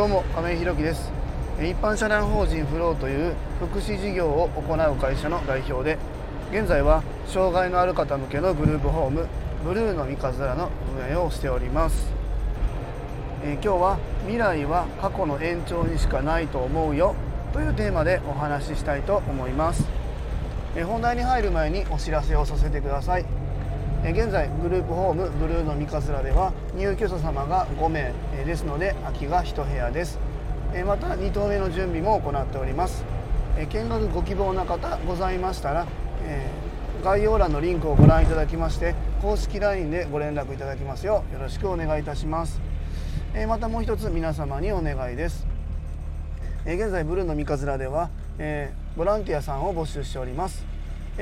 どうも亀井弘樹です。一般社団法人フローという福祉事業を行う会社の代表で現在は障害のある方向けのグループホームブルーの三日面の運営をしております。え今日は未来は過去の延長にしかないと思うよというテーマでお話ししたいと思います。え本題に入る前にお知らせをさせてください。現在グループホームブルーの三日面では入居者様が5名ですので空きが1部屋です。また2棟目の準備も行っております。見学ご希望な方ございましたら概要欄のリンクをご覧いただきまして公式 LINE でご連絡いただきますようよろしくお願いいたします。またもう一つ皆様にお願いです。現在ブルーの三日面ではボランティアさんを募集しております。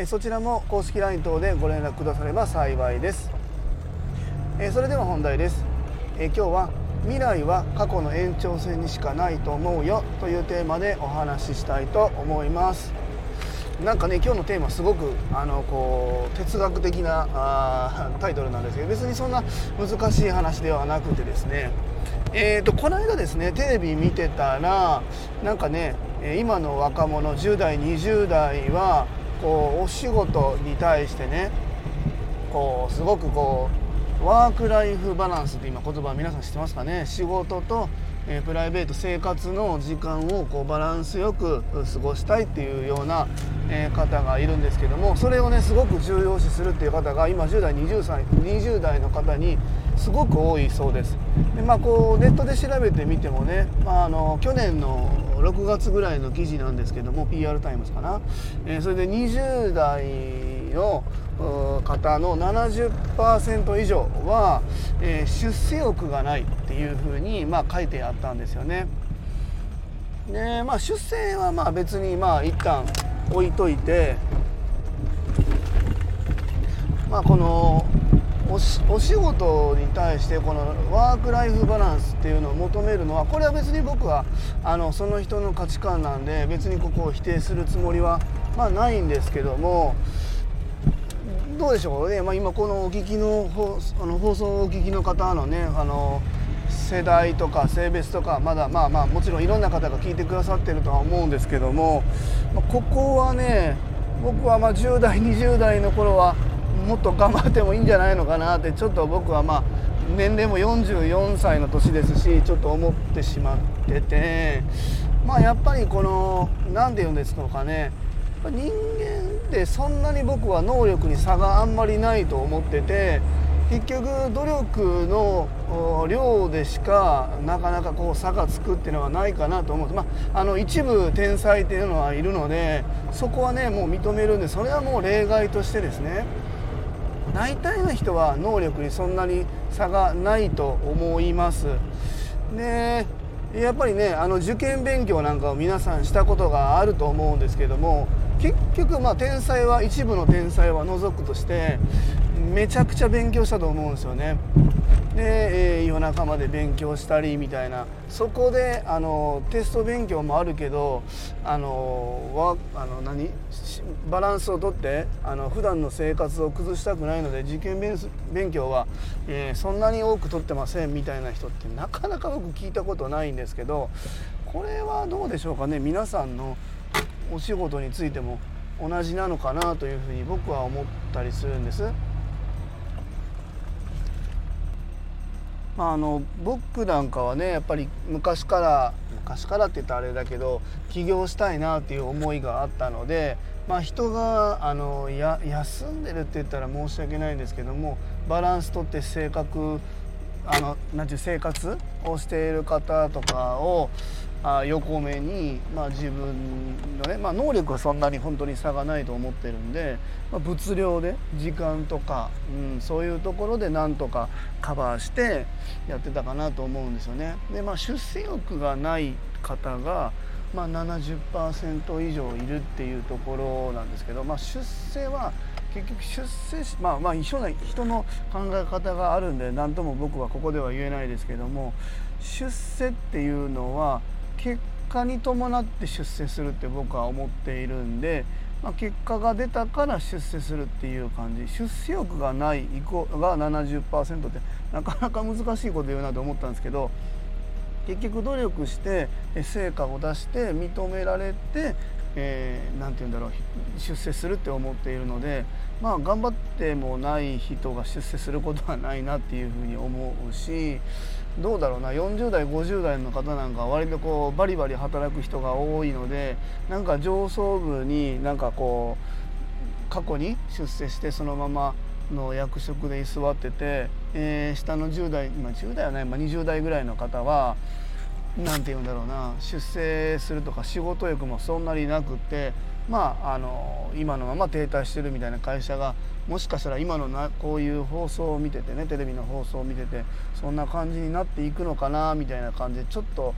そちらも公式 LINE 等でご連絡くだされば幸いです。それでは本題です。今日は未来は過去の延長線にしかないと思うよというテーマでお話ししたいと思います。なんかね今日のテーマすごくあのこう哲学的なあ タイトルなんですけど別にそんな難しい話ではなくてですね。えーと、とこの間ですねテレビ見てたらなんかね今の若者10代20代はこうお仕事に対してねこうすごくこうワーク・ライフ・バランスって今言葉皆さん知ってますかね？仕事と、えー、プライベート生活の時間をこうバランスよく過ごしたいっていうような、えー、方がいるんですけどもそれをねすごく重要視するっていう方が今10代20歳20代の方にすごく多いそうです。で、まあ、こうネットで調べてみてもね、まあ、あの去年の6月ぐらいの記事なんですけども PR タイムズかな、えー、それで20代の方の70%以上は、えー、出世欲がないっていうふうに、まあ、書いてあったんですよね。でまあ出世はまあ別にまあ一旦置いといてまあこのお仕事に対してこのワーク・ライフ・バランスっていうのを求めるのはこれは別に僕はあのその人の価値観なんで別にここを否定するつもりは、まあ、ないんですけどもどうでしょう？ね、まあ、今このお聞きのあの放送をお聞きの方のねあの世代とか性別とかまだまあまあもちろんいろんな方が聞いてくださってるとは思うんですけども、まあ、ここはね僕はま10代20代の頃はもっと頑張ってもいいんじゃないのかなってちょっと僕はまあ年齢も44歳の年ですしちょっと思ってしまっててまあやっぱりこの何て言うんですかね人間ってそんなに僕は能力に差があんまりないと思ってて結局努力の量でしかなかなかこう差がつくっていうのはないかなと思うまあ、あの一部天才っていうのはいるのでそこはねもう認めるんでそれはもう例外としてですね大体の人は能力にそんなに差がないと思います。でやっぱりねあの受験勉強なんかを皆さんしたことがあると思うんですけども結局まあ天才は一部の天才は除くとしてめちゃくちゃ勉強したと思うんですよね。で、えー、夜中まで勉強したりみたいな。そこであのテスト勉強もあるけどあのわあの何？バランスをとってあの普段の生活を崩したくないので受験勉強は、えー、そんなに多く取ってませんみたいな人ってなかなか僕聞いたことないんですけどこれはどうでしょうかね？皆さんのお仕事についても同じなのかなというふうに僕は思ったりするんです。まあ、あの僕なんかはねやっぱり昔から昔からって言ったらあれだけど起業したいなっていう思いがあったので、まあ、人があのや休んでるって言ったら申し訳ないんですけどもバランスとって性格あのなんていう生活をしている方とかをあ横目に、まあ、自分のね、まあ、能力はそんなに本当に差がないと思ってるんで、まあ、物量で時間とか、うん、そういうところでなんとかカバーしてやってたかなと思うんですよね。でまあ出世欲がない方がまあ、70%以上いるっていうところなんですけど、まあ、出世は結局出世しまあまあ一緒な人の考え方があるんで何とも僕はここでは言えないですけども出世っていうのは結果に伴って出世するって僕は思っているんで、まあ、結果が出たから出世するっていう感じ。出世欲がないイコが70%ってなかなか難しいこと言うなと思ったんですけど結局努力して成果を出して認められてえー、て言うんだろう出世するって思っているのでまあ頑張ってもない人が出世することはないなっていうふうに思うしどうだろうな40代50代の方なんか割とこうバリバリ働く人が多いのでなんか上層部になんかこう過去に出世してそのままの役職で居座ってて、えー、下の10代、まあ、10代はない、まあ、20代ぐらいの方は何て言うんだろうな出世するとか仕事欲もそんなになくってまああの今のまま停滞してるみたいな会社がもしかしたら今のなこういう放送を見ててねテレビの放送を見ててそんな感じになっていくのかなみたいな感じでちょっと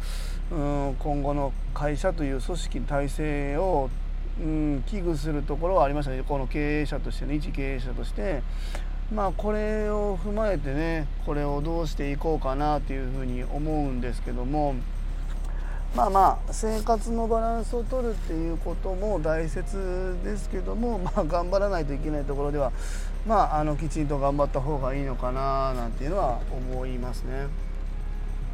うん今後の会社という組織体制をうん危惧するところはありましたね。この経営者としてね一経営者として。まあこれを踏まえてねこれをどうしていこうかなというふうに思うんですけども。まあまあ生活のバランスを取るっていうことも大切ですけども、まあ、頑張らないといけないところでは、まあ、あのきちんと頑張った方がいいのかななんていうのは思いますね。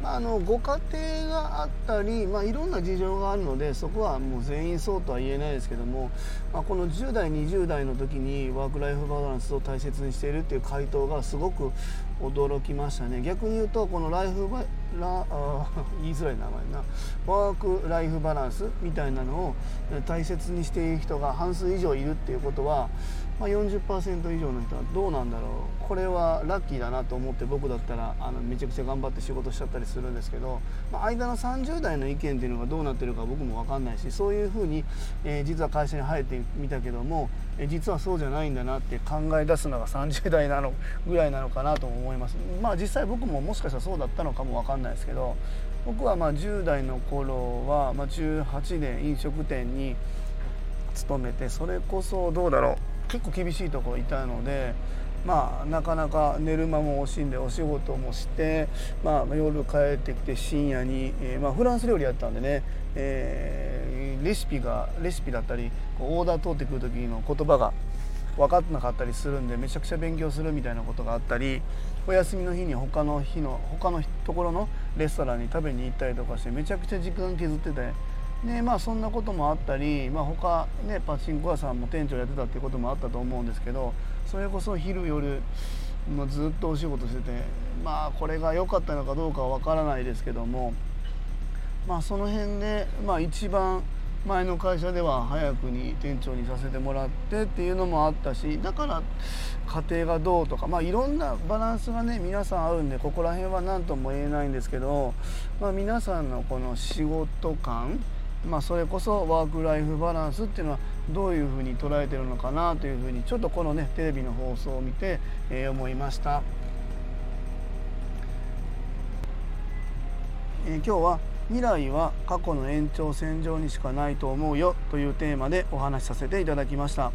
まあ、あのご家庭があったり、まあ、いろんな事情があるのでそこはもう全員そうとは言えないですけども、まあ、この10代20代の時にワーク・ライフ・バランスを大切にしているっていう回答がすごく驚きましたね。逆に言うとこのライフラあ 言いづらい名前な。ワーク・ライフ・バランスみたいなのを大切にしている人が半数以上いるっていうことはまあ、40%以上の人はどうなんだろう。これはラッキーだなと思って僕だったらあのめちゃくちゃ頑張って仕事しちゃったりするんですけど、まあ、間の30代の意見っていうのがどうなってるか僕も分かんないしそういうふうに、えー、実は会社に入ってみたけども、実はそうじゃないんだなって考え出すのが30代なのぐらいなのかなと思いますまあ実際僕ももしかしたらそうだったのかも分かんないですけど僕はまあ10代の頃は、まあ、18年飲食店に勤めてそれこそどうだろう結構厳しいところいたので。まあ、なかなか寝る間も惜しんでお仕事もして、まあ、夜帰ってきて深夜に、えー、まあ、フランス料理やったんでね、えー、レシピがレシピだったりオーダー通ってくる時の言葉が分かってなかったりするんでめちゃくちゃ勉強するみたいなことがあったりお休みの日に他の日の他のところのレストランに食べに行ったりとかしてめちゃくちゃ時間削っててでまあそんなこともあったり、まあ、他ねパチンコ屋さんも店長やってたっていうこともあったと思うんですけどそれこそ昼夜もうずっとお仕事しててまあこれが良かったのかどうかは分からないですけどもまあその辺で、まあ、一番前の会社では早くに店長にさせてもらってっていうのもあったしだから家庭がどうとかまあいろんなバランスがね皆さんあるんでここら辺は何とも言えないんですけど、まあ、皆さんのこの仕事感まあ、それこそワーク・ライフ・バランスっていうのはどういうふうに捉えてるのかなというふうにちょっとこのねテレビの放送を見て、えー、思いました、えー、今日は「未来は過去の延長線上にしかないと思うよ」というテーマでお話しさせていただきました。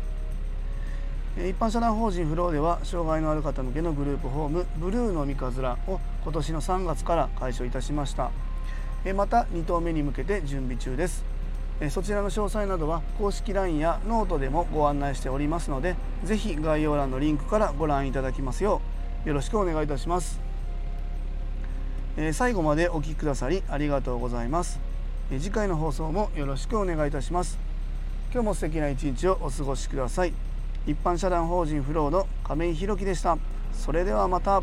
一般社団法人フローでは障害のある方向けのグループホームブルーの三日面を今年の3月から開所いたしました。また2棟目に向けて準備中です。そちらの詳細などは公式 LINE やノートでもご案内しておりますのでぜひ概要欄のリンクからご覧いただきますようよろしくお願いいたします。最後までお聴きくださりありがとうございます。次回の放送もよろしくお願いいたします。今日も素敵な一日をお過ごしください。一般社団法人フローの亀井宏樹でした。それではまた。